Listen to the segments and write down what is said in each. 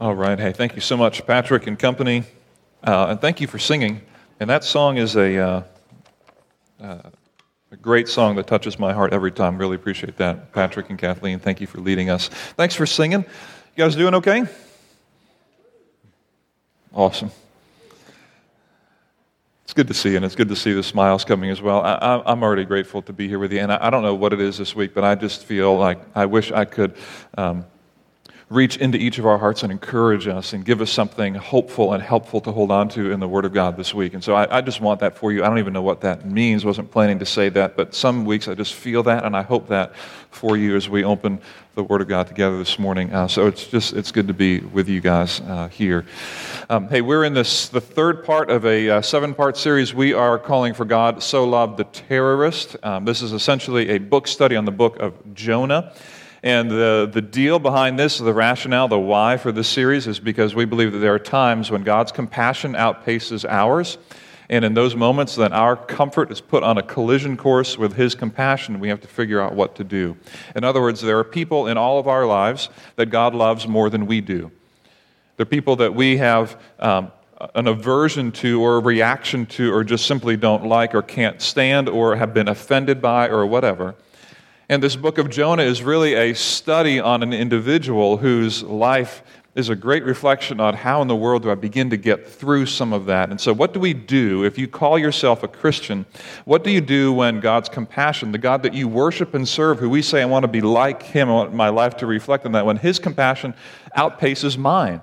All right. Hey, thank you so much, Patrick and company. Uh, and thank you for singing. And that song is a, uh, uh, a great song that touches my heart every time. Really appreciate that. Patrick and Kathleen, thank you for leading us. Thanks for singing. You guys doing okay? Awesome. It's good to see you, and it's good to see the smiles coming as well. I, am already grateful to be here with you, and I, I, don't know what it is this week, but I just feel like I wish I could. Um, reach into each of our hearts and encourage us and give us something hopeful and helpful to hold on to in the Word of God this week. And so I, I, just want that for you. I don't even know what that means. Wasn't planning to say that, but some weeks I just feel that, and I hope that for you as we open the Word of God together this morning. Uh, so it's just it's good to be with you guys uh, here. Um, hey, we're in this the third part of a uh, seven-part series. We are calling for God so loved the terrorist. Um, this is essentially a book study on the book of Jonah. And the, the deal behind this, the rationale, the why for this series is because we believe that there are times when God's compassion outpaces ours. And in those moments, then our comfort is put on a collision course with His compassion. We have to figure out what to do. In other words, there are people in all of our lives that God loves more than we do. They're people that we have um, an aversion to or a reaction to or just simply don't like or can't stand or have been offended by or whatever. And this book of Jonah is really a study on an individual whose life is a great reflection on how in the world do I begin to get through some of that. And so, what do we do if you call yourself a Christian? What do you do when God's compassion, the God that you worship and serve, who we say, I want to be like him, I want my life to reflect on that, when his compassion outpaces mine?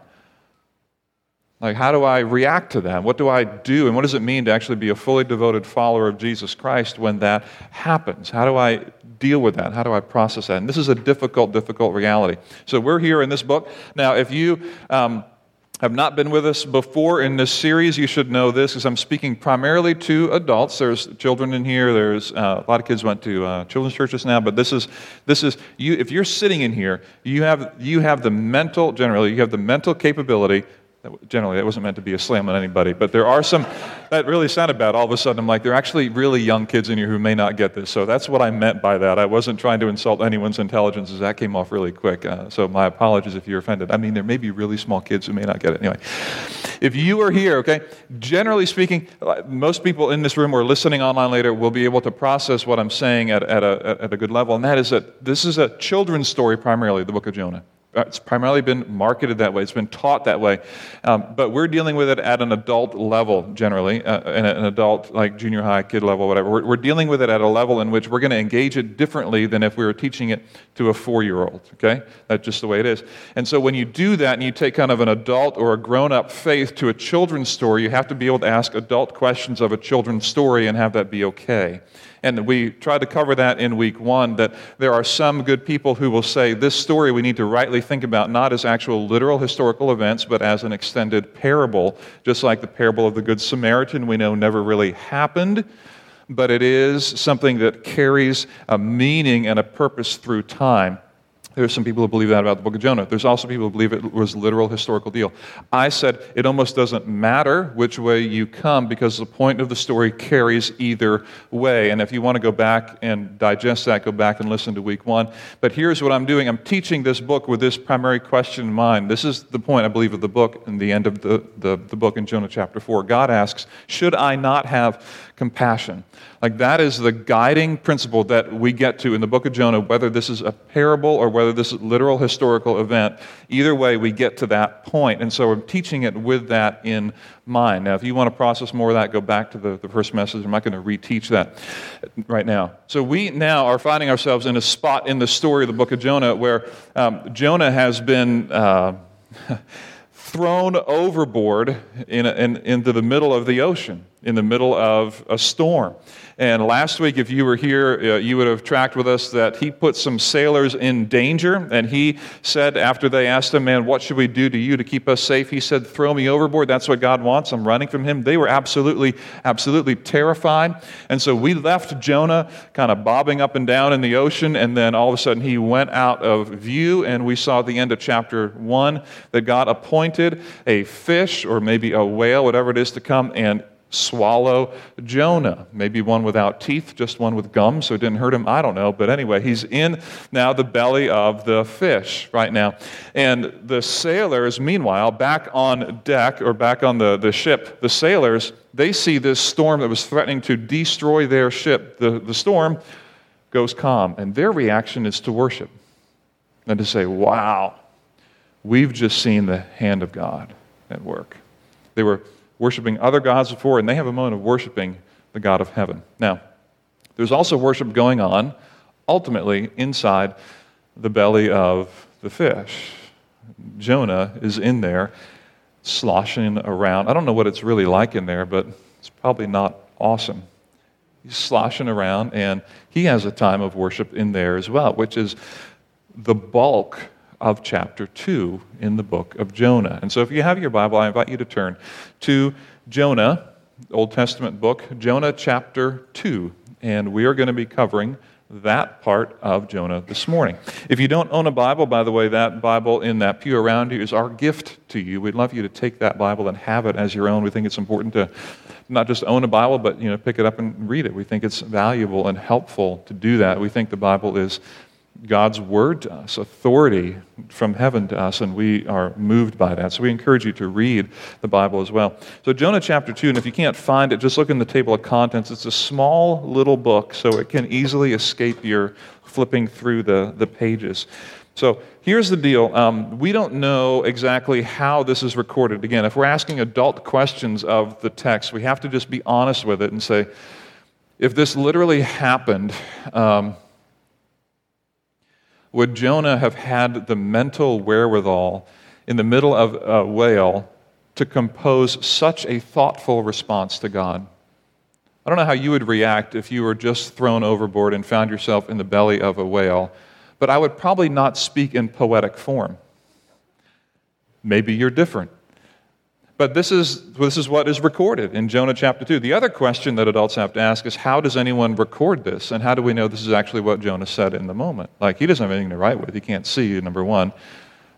Like, how do I react to that? What do I do? And what does it mean to actually be a fully devoted follower of Jesus Christ when that happens? How do I deal with that? How do I process that? And this is a difficult, difficult reality. So, we're here in this book. Now, if you um, have not been with us before in this series, you should know this because I'm speaking primarily to adults. There's children in here. There's uh, a lot of kids went to uh, children's churches now, but this is this is you. If you're sitting in here, you have you have the mental generally you have the mental capability that, generally, that wasn't meant to be a slam on anybody, but there are some, that really sounded bad. All of a sudden, I'm like, there are actually really young kids in here who may not get this. So that's what I meant by that. I wasn't trying to insult anyone's intelligence, as that came off really quick. Uh, so my apologies if you're offended. I mean, there may be really small kids who may not get it. Anyway, if you are here, okay, generally speaking, most people in this room or listening online later will be able to process what I'm saying at, at, a, at a good level, and that is that this is a children's story primarily, the book of Jonah. Uh, it's primarily been marketed that way. It's been taught that way. Um, but we're dealing with it at an adult level, generally, uh, an, an adult, like junior high, kid level, whatever. We're, we're, dealing with it at a level in which we're going to engage it differently than if we were teaching it to a four year old, okay? That's just the way it is. And so when you do that and you take kind of an adult or a grown up faith to a children's story, you have to be able to ask adult questions of a children's story and have that be okay. And we tried to cover that in week one that there are some good people who will say this story we need to rightly think about not as actual literal historical events, but as an extended parable, just like the parable of the Good Samaritan we know never really happened. But it is something that carries a meaning and a purpose through time. There's some people who believe that about the book of Jonah. There's also people who believe it was a literal historical deal. I said it almost doesn't matter which way you come because the point of the story carries either way. And if you want to go back and digest that, go back and listen to week one. But here's what I'm doing I'm teaching this book with this primary question in mind. This is the point, I believe, of the book in the end of the, the, the book in Jonah chapter 4. God asks, Should I not have compassion. Like that is the guiding principle that we get to in the book of Jonah, whether this is a parable or whether this is literal historical event. Either way, we get to that point. And so we're teaching it with that in mind. Now, if you want to process more of that, go back to the, the first message. I'm not going to reteach that right now. So we now are finding ourselves in a spot in the story of the book of Jonah where um, Jonah has been. Uh, thrown overboard in, in, into the middle of the ocean, in the middle of a storm. And last week, if you were here, uh, you would have tracked with us that he put some sailors in danger. And he said, after they asked him, Man, what should we do to you to keep us safe? He said, Throw me overboard. That's what God wants. I'm running from him. They were absolutely, absolutely terrified. And so we left Jonah kind of bobbing up and down in the ocean. And then all of a sudden, he went out of view. And we saw at the end of chapter one that God appointed a fish or maybe a whale, whatever it is, to come and swallow Jonah. Maybe one without teeth, just one with gum, so it didn't hurt him. I don't know. But anyway, he's in now the belly of the fish right now. And the sailors, meanwhile, back on deck or back on the, the ship, the sailors, they see this storm that was threatening to destroy their ship. The, the storm goes calm, and their reaction is to worship and to say, Wow, we've just seen the hand of God at work. They were worshiping other gods before, and they have a moment of worshiping the God of heaven. Now, there's also worship going on ultimately inside the belly of the fish. Jonah is in there sloshing around. I don't know what it's really like in there, but it's probably not awesome. He's sloshing around, and he has a time of worship in there as well, which is the bulk of chapter 2 in the book of Jonah. And so if you have your Bible, I invite you to turn to Jonah, Old Testament book, Jonah chapter 2. And we are going to be covering that part of Jonah this morning. If you don't own a Bible, by the way, that Bible in that pew around you is our gift to you. We'd love you to take that Bible and have it as your own. We think it's important to not just own a Bible, but you know, pick it up and read it. We think it's valuable and helpful to do that. We think the Bible is God's word to us, authority from heaven to us, and we are moved by that. So we encourage you to read the Bible as well. So, Jonah chapter 2, and if you can't find it, just look in the table of contents. It's a small little book, so it can easily escape your flipping through the, the pages. So here's the deal. Um, we don't know exactly how this is recorded. Again, if we're asking adult questions of the text, we have to just be honest with it and say, if this literally happened, um, would Jonah have had the mental wherewithal in the middle of a whale to compose such a thoughtful response to God? I don't know how you would react if you were just thrown overboard and found yourself in the belly of a whale, but I would probably not speak in poetic form. Maybe you're different. But this is, this is what is recorded in Jonah chapter 2. The other question that adults have to ask is how does anyone record this? And how do we know this is actually what Jonah said in the moment? Like, he doesn't have anything to write with. He can't see, number one.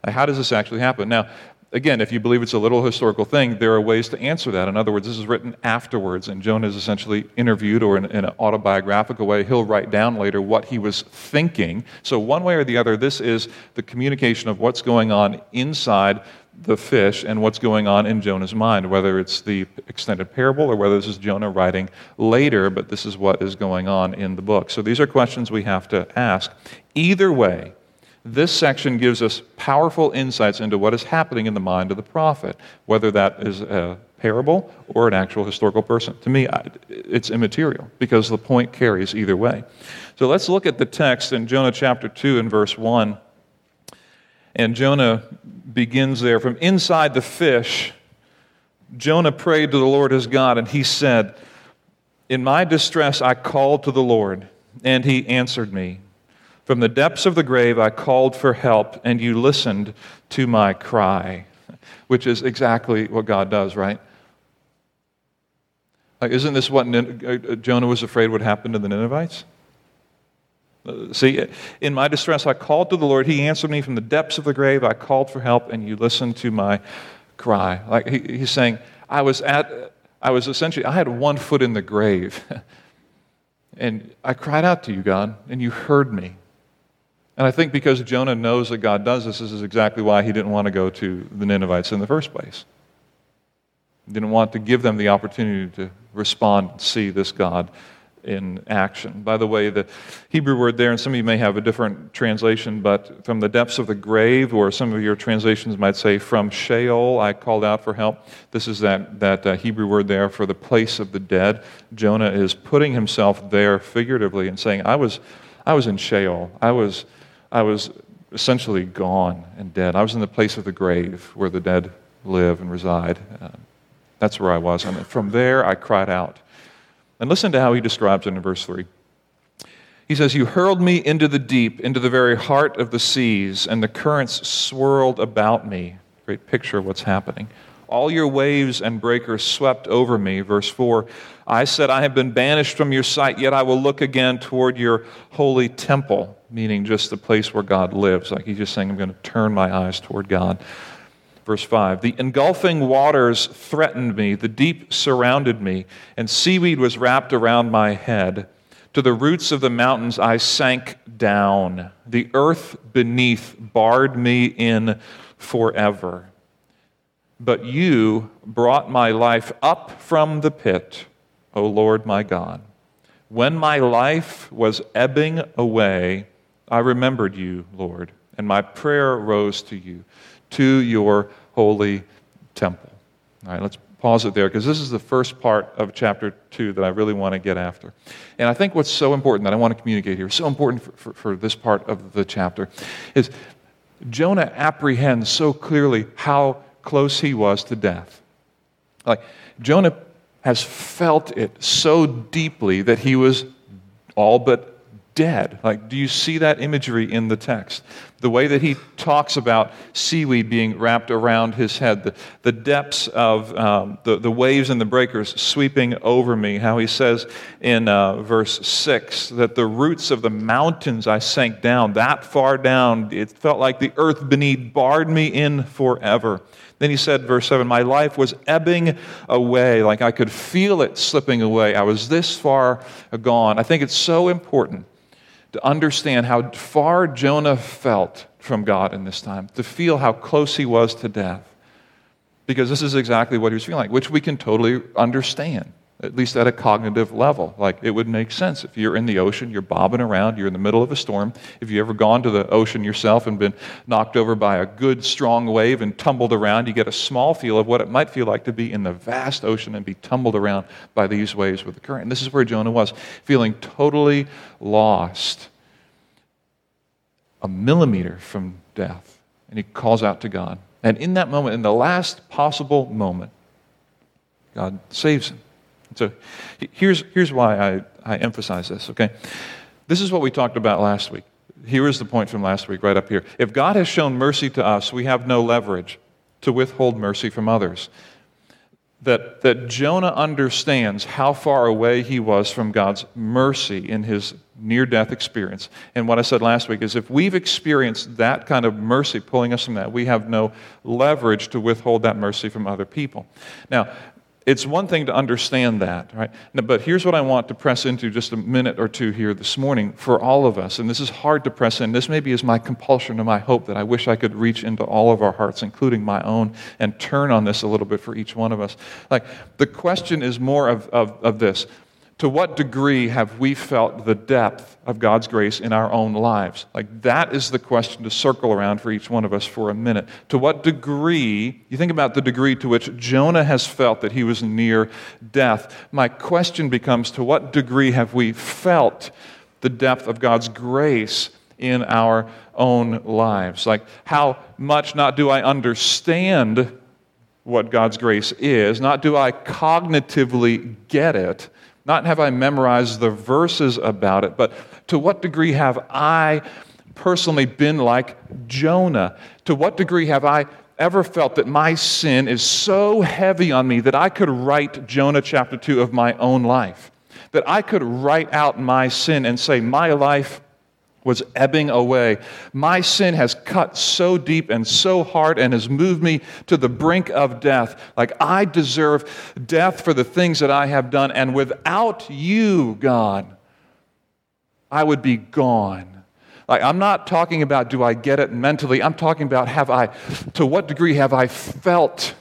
Uh, how does this actually happen? Now, again, if you believe it's a little historical thing, there are ways to answer that. In other words, this is written afterwards, and Jonah is essentially interviewed, or in, in, an autobiographical way, he'll write down later what he was thinking. So, one way or the other, this is the communication of what's going on inside the fish and what's going on in Jonah's mind, whether it's the extended parable or whether this is Jonah writing later, but this is what is going on in the book. So these are questions we have to ask. Either way, this section gives us powerful insights into what is happening in the mind of the prophet, whether that is a parable or an actual historical person. To me, it's immaterial because the point carries either way. So let's look at the text in Jonah chapter 2 and verse 1. And Jonah begins there. From inside the fish, Jonah prayed to the Lord his God, and he said, In my distress I called to the Lord, and he answered me. From the depths of the grave I called for help, and you listened to my cry. Which is exactly what God does, right? Isn't this what uh, Jonah was afraid would happen to the Ninevites? See, in my distress, I called to the Lord. He answered me from the depths of the grave. I called for help, and you listened to my cry. Like he, he's saying, I was at, I was essentially, I had one foot in the grave. and I cried out to you, God, and you heard me. And I think because Jonah knows that God does this, this is exactly why he didn't want to go to the Ninevites in the first place. He didn't want to give them the opportunity to respond and see this God in action. By the way, the Hebrew word there, and some of you may have a different translation, but from the depths of the grave, or some of your translations might say from Sheol, I called out for help. This is that, that uh, Hebrew word there for the place of the dead. Jonah is putting himself there figuratively and saying, I was, I was in Sheol. I was, I was essentially gone and dead. I was in the place of the grave where the dead live and reside. Uh, that's where I was. And from there, I cried out. And listen to how he describes it in verse 3. He says, You hurled me into the deep, into the very heart of the seas, and the currents swirled about me. Great picture of what's happening. All your waves and breakers swept over me. Verse 4 I said, I have been banished from your sight, yet I will look again toward your holy temple, meaning just the place where God lives. Like he's just saying, I'm going to turn my eyes toward God. Verse 5 The engulfing waters threatened me, the deep surrounded me, and seaweed was wrapped around my head. To the roots of the mountains I sank down. The earth beneath barred me in forever. But you brought my life up from the pit, O Lord my God. When my life was ebbing away, I remembered you, Lord, and my prayer rose to you, to your holy temple. All right, let's pause it there because this is the first part of chapter 2 that I really want to get after. And I think what's so important that I want to communicate here, so important for, for, for this part of the chapter, is Jonah apprehends so clearly how close he was to death. Like, Jonah has felt it so deeply that he was all but dead. Like, do you see that imagery in the text? The way that he talks about seaweed being wrapped around his head, the, the depths of um, the, the waves and the breakers sweeping over me. How he says in uh, verse 6 that the roots of the mountains I sank down, that far down, it felt like the earth beneath barred me in forever. Then he said, verse 7, My life was ebbing away, like I could feel it slipping away. I was this far gone. I think it's so important to understand how far Jonah felt from God in this time, to feel how close he was to death. Because this is exactly what he was feeling which we can totally understand at least at a cognitive level. Like it would make sense if you're in the ocean, you're bobbing around, you're in the middle of a storm. If you ever gone to the ocean yourself and been knocked over by a good strong wave and tumbled around, you get a small feel of what it might feel like to be in the vast ocean and be tumbled around by these waves with the current. And this is where Jonah was, feeling totally lost, a millimeter from death. And he calls out to God. And in that moment, in the last possible moment, God saves him. So here's, here's why I, I emphasize this, okay? This is what we talked about last week. Here is the point from last week, right up here. If God has shown mercy to us, we have no leverage to withhold mercy from others. That, that Jonah understands how far away he was from God's mercy in his near death experience. And what I said last week is if we've experienced that kind of mercy pulling us from that, we have no leverage to withhold that mercy from other people. Now, it's one thing to understand that, right? But here's what I want to press into just a minute or two here this morning for all of us. And this is hard to press in. This maybe is my compulsion and my hope that I wish I could reach into all of our hearts, including my own, and turn on this a little bit for each one of us. Like, the question is more of, of, of this to what degree have we felt the depth of God's grace in our own lives? Like, that is the question to circle around for each one of us for a minute. To what degree, you think about the degree to which Jonah has felt that he was near death. My question becomes to what degree have we felt the depth of God's grace in our own lives? Like, how much not do I understand what God's grace is, not do I cognitively get it not have I memorized the verses about it, but to what degree have I personally been like Jonah? To what degree have I ever felt that my sin is so heavy on me that I could write Jonah chapter 2 of my own life? That I could write out my sin and say, My life was ebbing away. My sin has cut so deep and so hard and has moved me to the brink of death. Like I deserve death for the things that I have done. And without you, God, I would be gone. Like, I'm not talking about do I get it mentally. I'm talking about have I, to what degree have I felt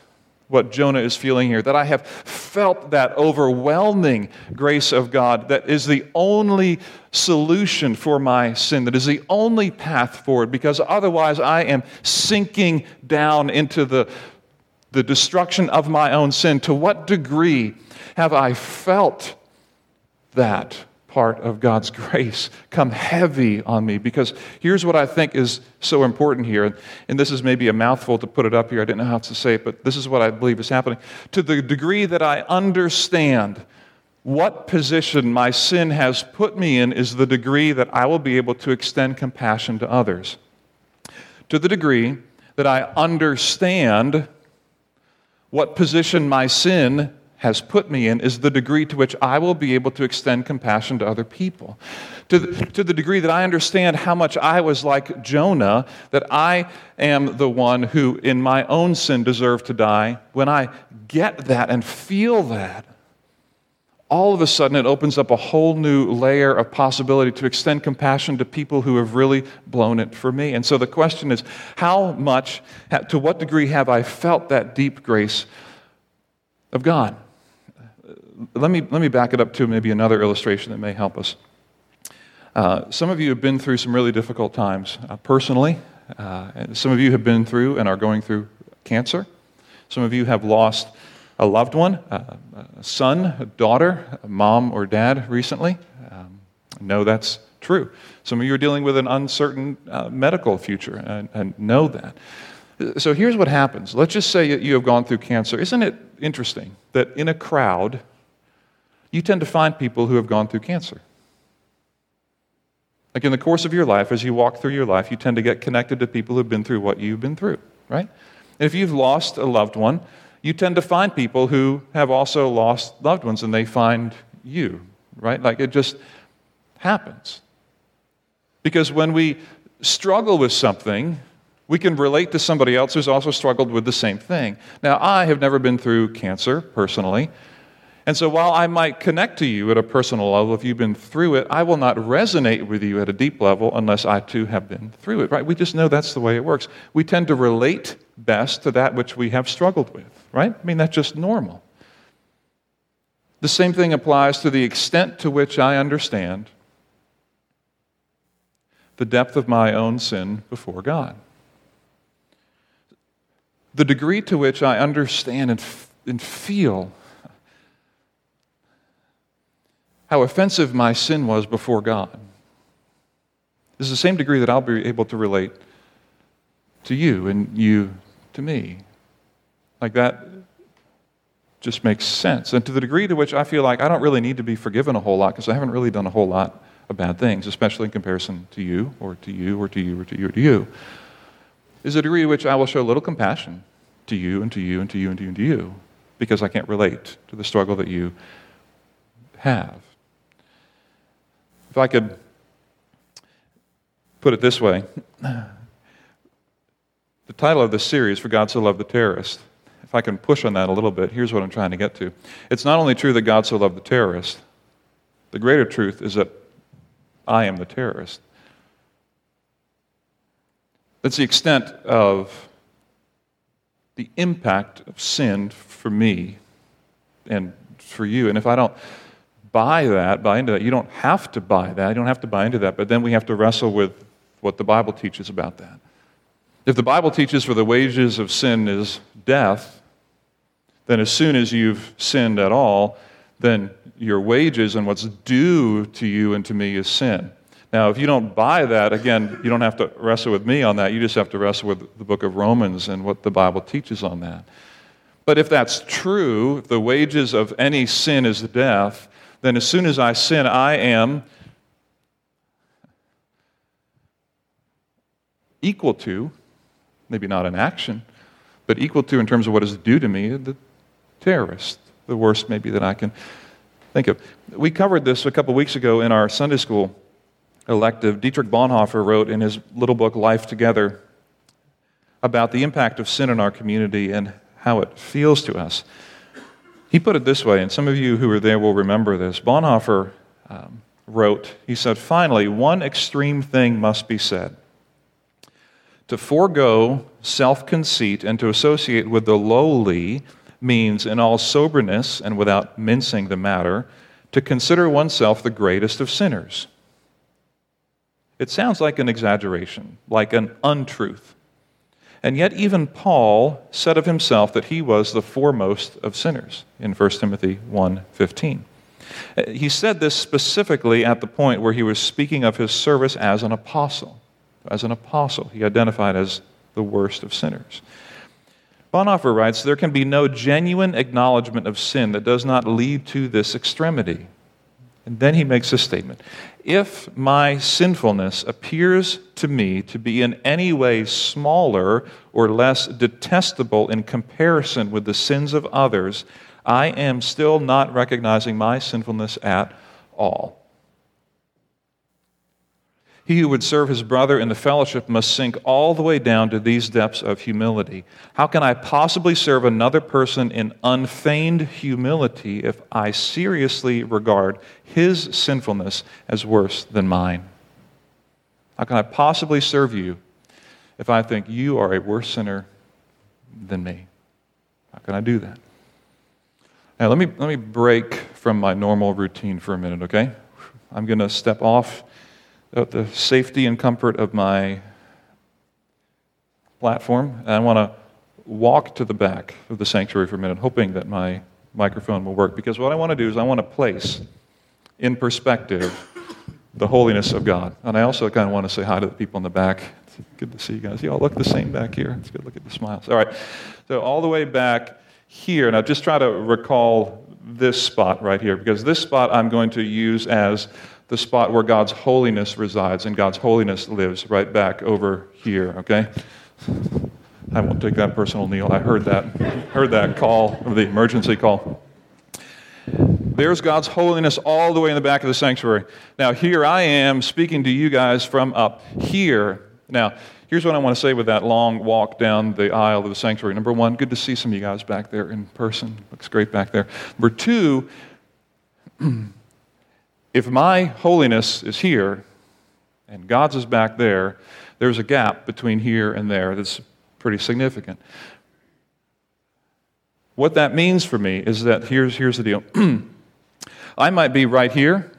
what Jonah is feeling here, that I have felt that overwhelming grace of God that is the only solution for my sin, that is the only path forward, because otherwise I am sinking down into the, the destruction of my own sin. To what degree have I felt that? Part of God's grace come heavy on me. Because here's what I think is so important here, and this is maybe a mouthful to put it up here. I didn't know how to say it, but this is what I believe is happening. To the degree that I understand what position my sin has put me in, is the degree that I will be able to extend compassion to others. To the degree that I understand what position my sin has put me in is the degree to which I will be able to extend compassion to other people. To the, to the degree that I understand how much I was like Jonah, that I am the one who, in my own sin, deserved to die, when I get that and feel that, all of a sudden it opens up a whole new layer of possibility to extend compassion to people who have really blown it for me. And so the question is how much, to what degree have I felt that deep grace of God? Let me, let me back it up to maybe another illustration that may help us. Uh, some of you have been through some really difficult times uh, personally. Uh, some of you have been through and are going through cancer. Some of you have lost a loved one, a son, a daughter, a mom or dad recently. Um, know that's true. Some of you are dealing with an uncertain uh, medical future and, and, know that. So here's what happens. Let's just say you have gone through cancer. Isn't it interesting that in a crowd, you tend to find people who have gone through cancer? Like in the course of your life, as you walk through your life, you tend to get connected to people who've been through what you've been through, right? And if you've lost a loved one, you tend to find people who have also lost loved ones and they find you, right? Like it just happens. Because when we struggle with something, we can relate to somebody else who's also struggled with the same thing. Now, I have never been through cancer personally. And so while I might connect to you at a personal level if you've been through it, I will not resonate with you at a deep level unless I too have been through it, right? We just know that's the way it works. We tend to relate best to that which we have struggled with, right? I mean, that's just normal. The same thing applies to the extent to which I understand the depth of my own sin before God. The degree to which I understand and, f- and feel how offensive my sin was before God. This is the same degree that I'll be able to relate to you and you to me. Like that just makes sense. And to the degree to which I feel like I don't really need to be forgiven a whole lot because I haven't really done a whole lot of bad things, especially in comparison to you or to you or to you or to you or to you, is a degree to which I will show little compassion to you and to you and to you and to you and to you because I can't relate to the struggle that you have. If I could put it this way, the title of this series, For God So Loved the Terrorist, if I can push on that a little bit, here's what I'm trying to get to. It's not only true that God so loved the terrorist, the greater truth is that I am the terrorist. That's the extent of the impact of sin for me and for you. And if I don't buy that, buy into that. You don't have to buy that. You don't have to buy into that. But then we have to wrestle with what the Bible teaches about that. If the Bible teaches for the wages of sin is death, then as soon as you've sinned at all, then your wages and what's due to you and to me is sin. Now, if you don't buy that, again, you don't have to wrestle with me on that. You just have to wrestle with the book of Romans and what the Bible teaches on that. But if that's true, if the wages of any sin is death, then as soon as I sin, I am equal to, maybe not in action, but equal to in terms of what is due to me, the terrorist, the worst maybe that I can think of. We covered this a couple weeks ago in our Sunday school elective. Dietrich Bonhoeffer wrote in his little book, Life Together, about the impact of sin in our community and how it feels to us. He put it this way, and some of you who were there will remember this. Bonhoeffer um, wrote, he said, Finally, one extreme thing must be said. To forego self conceit and to associate with the lowly means, in all soberness and without mincing the matter, to consider oneself the greatest of sinners. It sounds like an exaggeration, like an untruth. And yet, even Paul said of himself that he was the foremost of sinners in 1 Timothy 1:15. Uh, he said this specifically at the point where he was speaking of his service as an apostle. As an apostle, he identified as the worst of sinners. Bonhoeffer writes There can be no genuine acknowledgement of sin that does not lead to this extremity. And then he makes a statement If my sinfulness appears to me to be in any way smaller or less detestable in comparison with the sins of others, I am still not recognizing my sinfulness at all. He who would serve his brother in the fellowship must sink all the way down to these depths of humility. How can I possibly serve another person in unfeigned humility if I seriously regard his sinfulness as worse than mine? How can I possibly serve you if I think you are a worse sinner than me? How can I do that? Now, let me, let me break from my normal routine for a minute, okay? I'm going to step off the safety and comfort of my platform, and I want to walk to the back of the sanctuary for a minute, hoping that my microphone will work. Because what I want to do is I want to place in perspective the holiness of God. And I also kind of want to say hi to the people in the back. It's good to see you guys. You all look the same back here. It's good. Look at the smiles. All right. So, all the way back here, now just try to recall this spot right here, because this spot I'm going to use as the spot where God's holiness resides and God's holiness lives right back over here, okay? I won't take that personal, Neil. I heard that, heard that call, the emergency call. There's God's holiness all the way in the back of the sanctuary. Now, here I am speaking to you guys from up here. Now, here's what I want to say with that long walk down the aisle of the sanctuary. Number one, good to see some of you guys back there in person. Looks great back there. Number two, if my holiness is here and God's is back there, there's a gap between here and there that's pretty significant. What that means for me is that here's, here's the deal I might be right here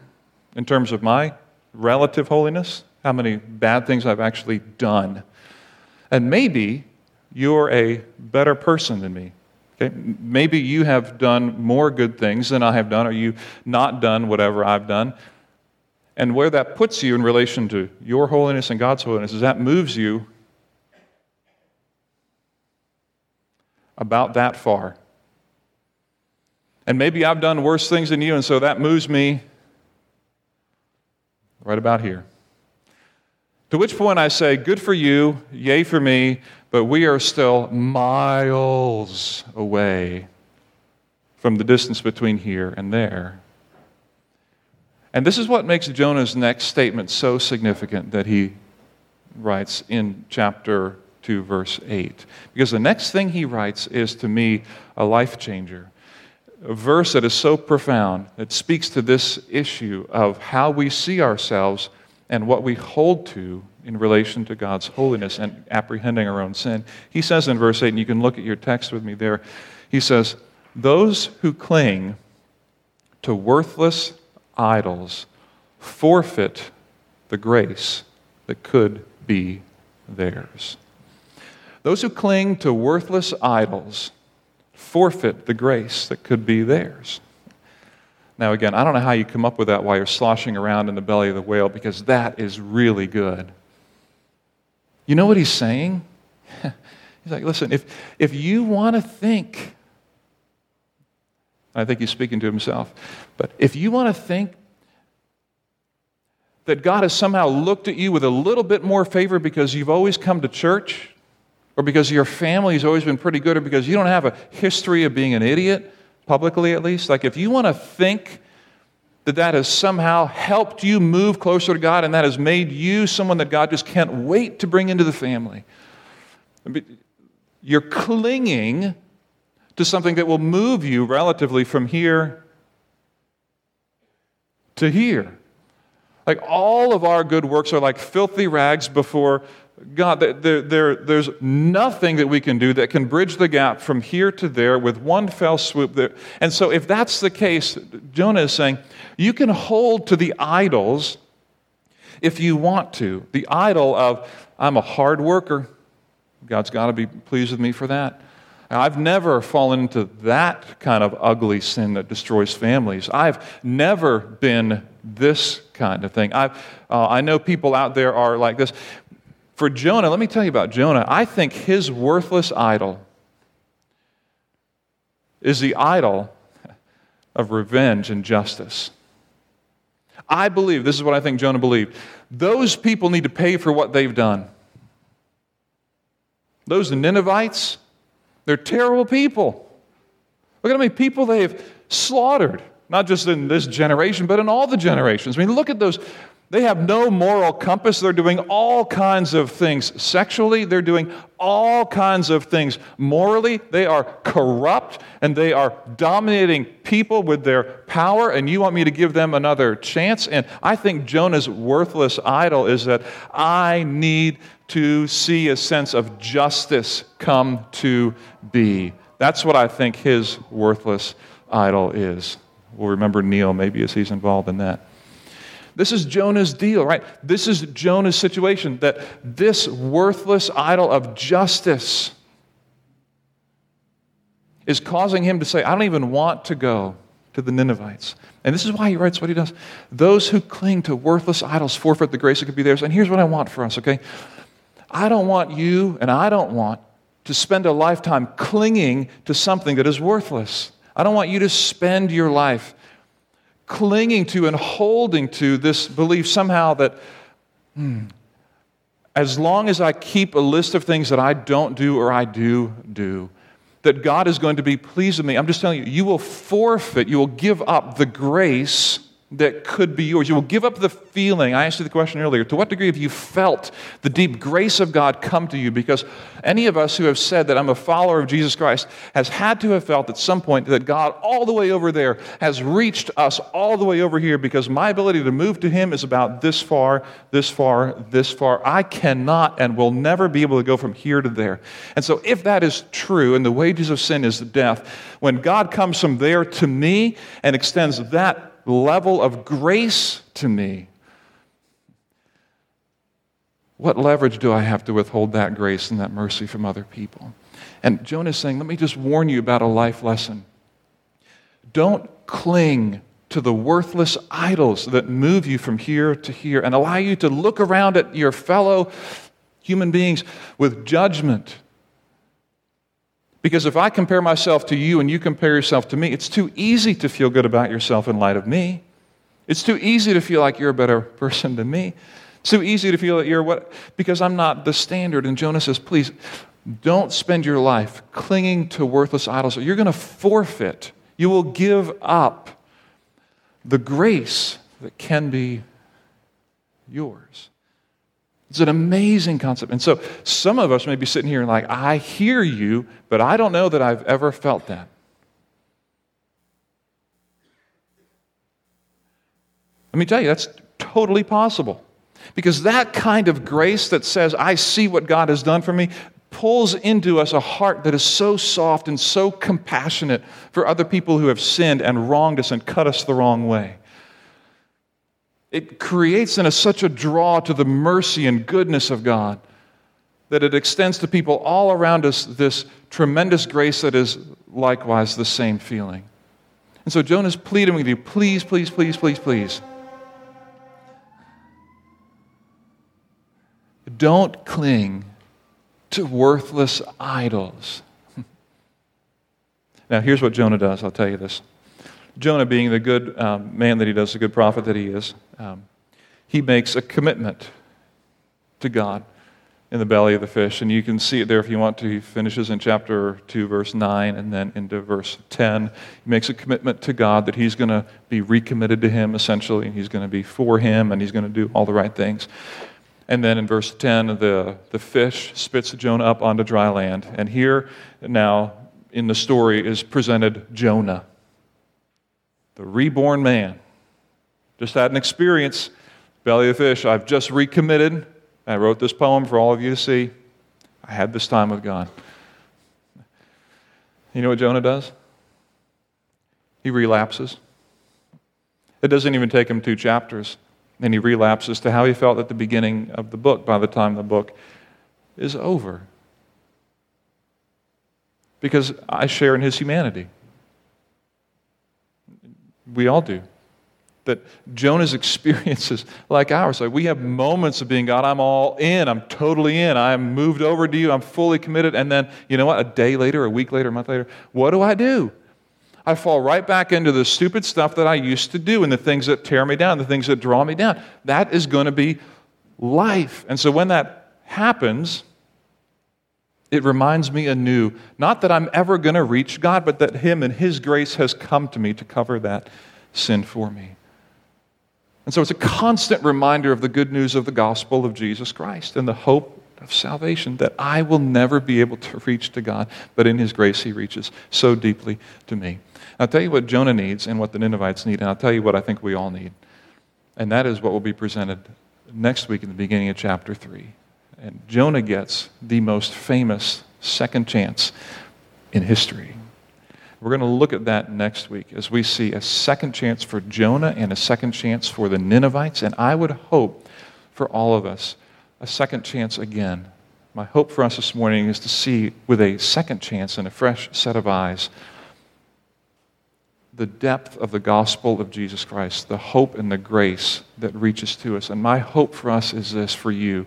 in terms of my relative holiness, how many bad things I've actually done. And maybe you're a better person than me. Okay? Maybe you have done more good things than I have done, or you not done whatever I've done. And where that puts you in relation to your holiness and God's holiness is that moves you about that far. And maybe I've done worse things than you, and so that moves me right about here. To which point I say, Good for you, yay for me, but we are still miles away from the distance between here and there. And this is what makes Jonah's next statement so significant that he writes in chapter 2, verse 8. Because the next thing he writes is to me a life changer. A verse that is so profound that speaks to this issue of how we see ourselves and what we hold to in relation to God's holiness and apprehending our own sin. He says in verse 8, and you can look at your text with me there, he says, Those who cling to worthless idols forfeit the grace that could be theirs. Those who cling to worthless idols forfeit the grace that could be theirs. Now, again, I don't know how you come up with that while you're sloshing around in the belly of the whale because that is really good. You know what he's saying? he's like, listen, if, if you want to think, I think he's speaking to himself, but if you want to think that God has somehow looked at you with a little bit more favor because you've always come to church, or because your family has always been pretty good, or because you don't have a history of being an idiot, publicly at least, like if you want to think that that has somehow helped you move closer to God and that has made you someone that God just can't wait to bring into the family. You're clinging to something that will move you relatively from here to here. Like all of our good works are like filthy rags before God. There, there, there's nothing that we can do that can bridge the gap from here to there with one fell swoop. There. And so, if that's the case, Jonah is saying, you can hold to the idols if you want to. The idol of, I'm a hard worker. God's got to be pleased with me for that. I've never fallen into that kind of ugly sin that destroys families. I've never been this kind of thing. I've, uh, I know people out there are like this. For Jonah, let me tell you about Jonah. I think his worthless idol is the idol of revenge and justice. I believe, this is what I think Jonah believed, those people need to pay for what they've done. Those Ninevites, they're terrible people. Look at how many people they have slaughtered, not just in this generation, but in all the generations. I mean, look at those they have no moral compass. They're doing all kinds of things sexually, they're doing all kinds of things morally. They are corrupt and they are dominating people with their power, and you want me to give them another chance? And I think Jonah's worthless idol is that I need to see a sense of justice come to be. That's what I think his worthless idol is. We'll remember Neil maybe as he's involved in that. This is Jonah's deal, right? This is Jonah's situation that this worthless idol of justice is causing him to say, I don't even want to go to the Ninevites. And this is why he writes what he does. Those who cling to worthless idols forfeit the grace that could be theirs. And here's what I want for us, okay? I don't want you and I don't want to spend a lifetime clinging to something that is worthless. I don't want you to spend your life clinging to and holding to this belief somehow that hmm, as long as I keep a list of things that I don't do or I do do, that God is going to be pleased with me. I'm just telling you, you will forfeit, you will give up the grace that could be yours. You will give up the feeling. I asked you the question earlier to what degree have you felt the deep grace of God come to you? Because any of us who have said that I'm a follower of Jesus Christ has had to have felt at some point that God, all the way over there, has reached us all the way over here because my ability to move to Him is about this far, this far, this far. I cannot and will never be able to go from here to there. And so, if that is true, and the wages of sin is death, when God comes from there to me and extends that level of grace to me, what leverage do I have to withhold that grace and that mercy from other people? And Jonah is saying, let me just warn you about a life lesson. Don't cling to the worthless idols that move you from here to here and allow you to look around at your fellow human beings with judgment because if I compare myself to you and you compare yourself to me, it's too easy to feel good about yourself in light of me. It's too easy to feel like you're a better person than me. It's too easy to feel that you're what, because I'm not the standard. And Jonah says, please don't spend your life clinging to worthless idols. You're going to forfeit, you will give up the grace that can be yours. It's an amazing concept. And so some of us may be sitting here and like, I hear you, but I don't know that I've ever felt that. Let me tell you, that's totally possible. Because that kind of grace that says, I see what God has done for me, pulls into us a heart that is so soft and so compassionate for other people who have sinned and wronged us and cut us the wrong way. It creates in us such a draw to the mercy and goodness of God that it extends to people all around us this tremendous grace that is likewise the same feeling. And so Jonah's pleading with you please, please, please, please, please. Don't cling to worthless idols. now, here's what Jonah does. I'll tell you this. Jonah, being the good um, man that he does, the good prophet that he is, um, he makes a commitment to God in the belly of the fish. And you can see it there if you want to. He finishes in chapter 2, verse 9, and then into verse 10. He makes a commitment to God that he's going to be recommitted to him, essentially, and he's going to be for him, and he's going to do all the right things. And then in verse 10, the, the fish spits Jonah up onto dry land. And here now in the story is presented Jonah the reborn man. Just had an experience, belly of fish. I've just recommitted. I wrote this poem for all of you to see. I had this time with God. You know what Jonah does? He relapses. It doesn't even take him two chapters. And he relapses to how he felt at the beginning of the book by the time the book is over. Because I share in his humanity. We all do. That Jonah's experiences like ours. Like we have moments of being God, I'm all in, I'm totally in, I'm moved over to you, I'm fully committed. And then, you know what, a day later, a week later, a month later, what do I do? I fall right back into the stupid stuff that I used to do and the things that tear me down, the things that draw me down. That is going to be life. And so when that happens, It reminds me anew, not that I'm ever going to reach God, but that Him and His grace has come to me to cover that sin for me. And so it's a constant reminder of the good news of the gospel of Jesus Christ and the hope of salvation that I will never be able to reach to God, but in His grace He reaches so deeply to me. I'll tell you what Jonah needs and what the Ninevites need, and I'll tell you what I think we all need. And that is what will be presented next week in the beginning of chapter 3. And Jonah gets the most famous second chance in history. We're going to look at that next week as we see a second chance for Jonah and a second chance for the Ninevites. And I would hope for all of us a second chance again. My hope for us this morning is to see with a second chance and a fresh set of eyes the depth of the gospel of Jesus Christ, the hope and the grace that reaches to us. And my hope for us is this for you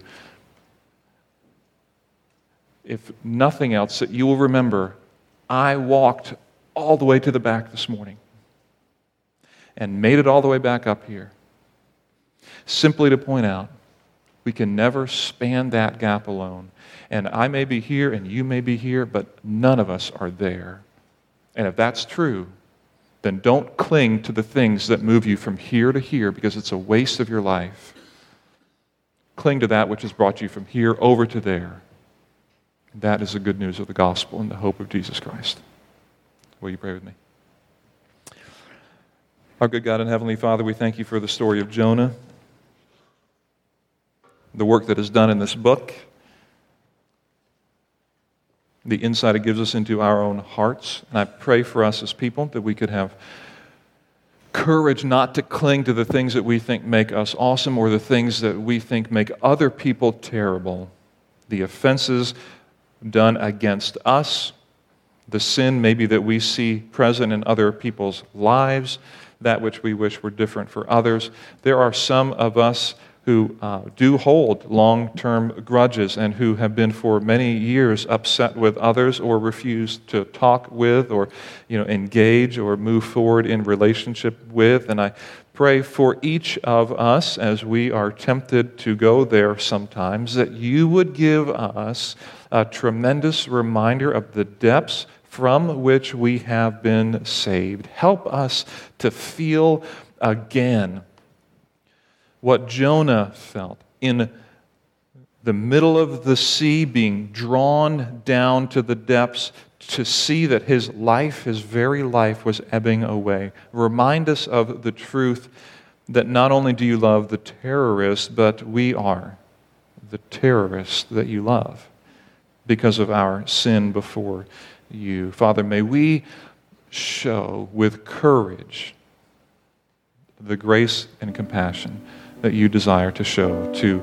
if nothing else, that you will remember I walked all the way to the back this morning and made it all the way back up here. Simply to point out, we can never span that gap alone. And I may be here and you may be here, but none of us are there. And if that's true, then don't cling to the things that move you from here to here because it's a waste of your life. Cling to that which has brought you from here over to there that is the good news of the gospel and the hope of Jesus Christ. Will you pray with me? Our good God and Heavenly Father, we thank you for the story of Jonah, the work that is done in this book, the insight it gives us into our own hearts. And I pray for us as people that we could have courage not to cling to the things that we think make us awesome or the things that we think make other people terrible, the offenses done against us, the sin maybe that we see present in other people's lives, that which we wish were different for others. There are some of us who uh, do hold long term grudges and who have been for many years upset with others or refuse to talk with or you know, engage or move forward in relationship with. And I pray for each of us as we are tempted to go there sometimes that you would give us a tremendous reminder of the depths from which we have been saved. Help us to feel again what Jonah felt in the middle of the sea, being drawn down to the depths to see that his life, his very life, was ebbing away. Remind us of the truth that not only do you love the terrorists, but we are the terrorists that you love because of our sin before you. Father, may we show with courage the grace and compassion that you desire to show to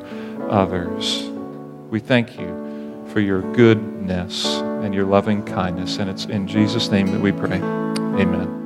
others. We thank you for your goodness and your loving kindness. And it's in Jesus' name that we pray. Amen.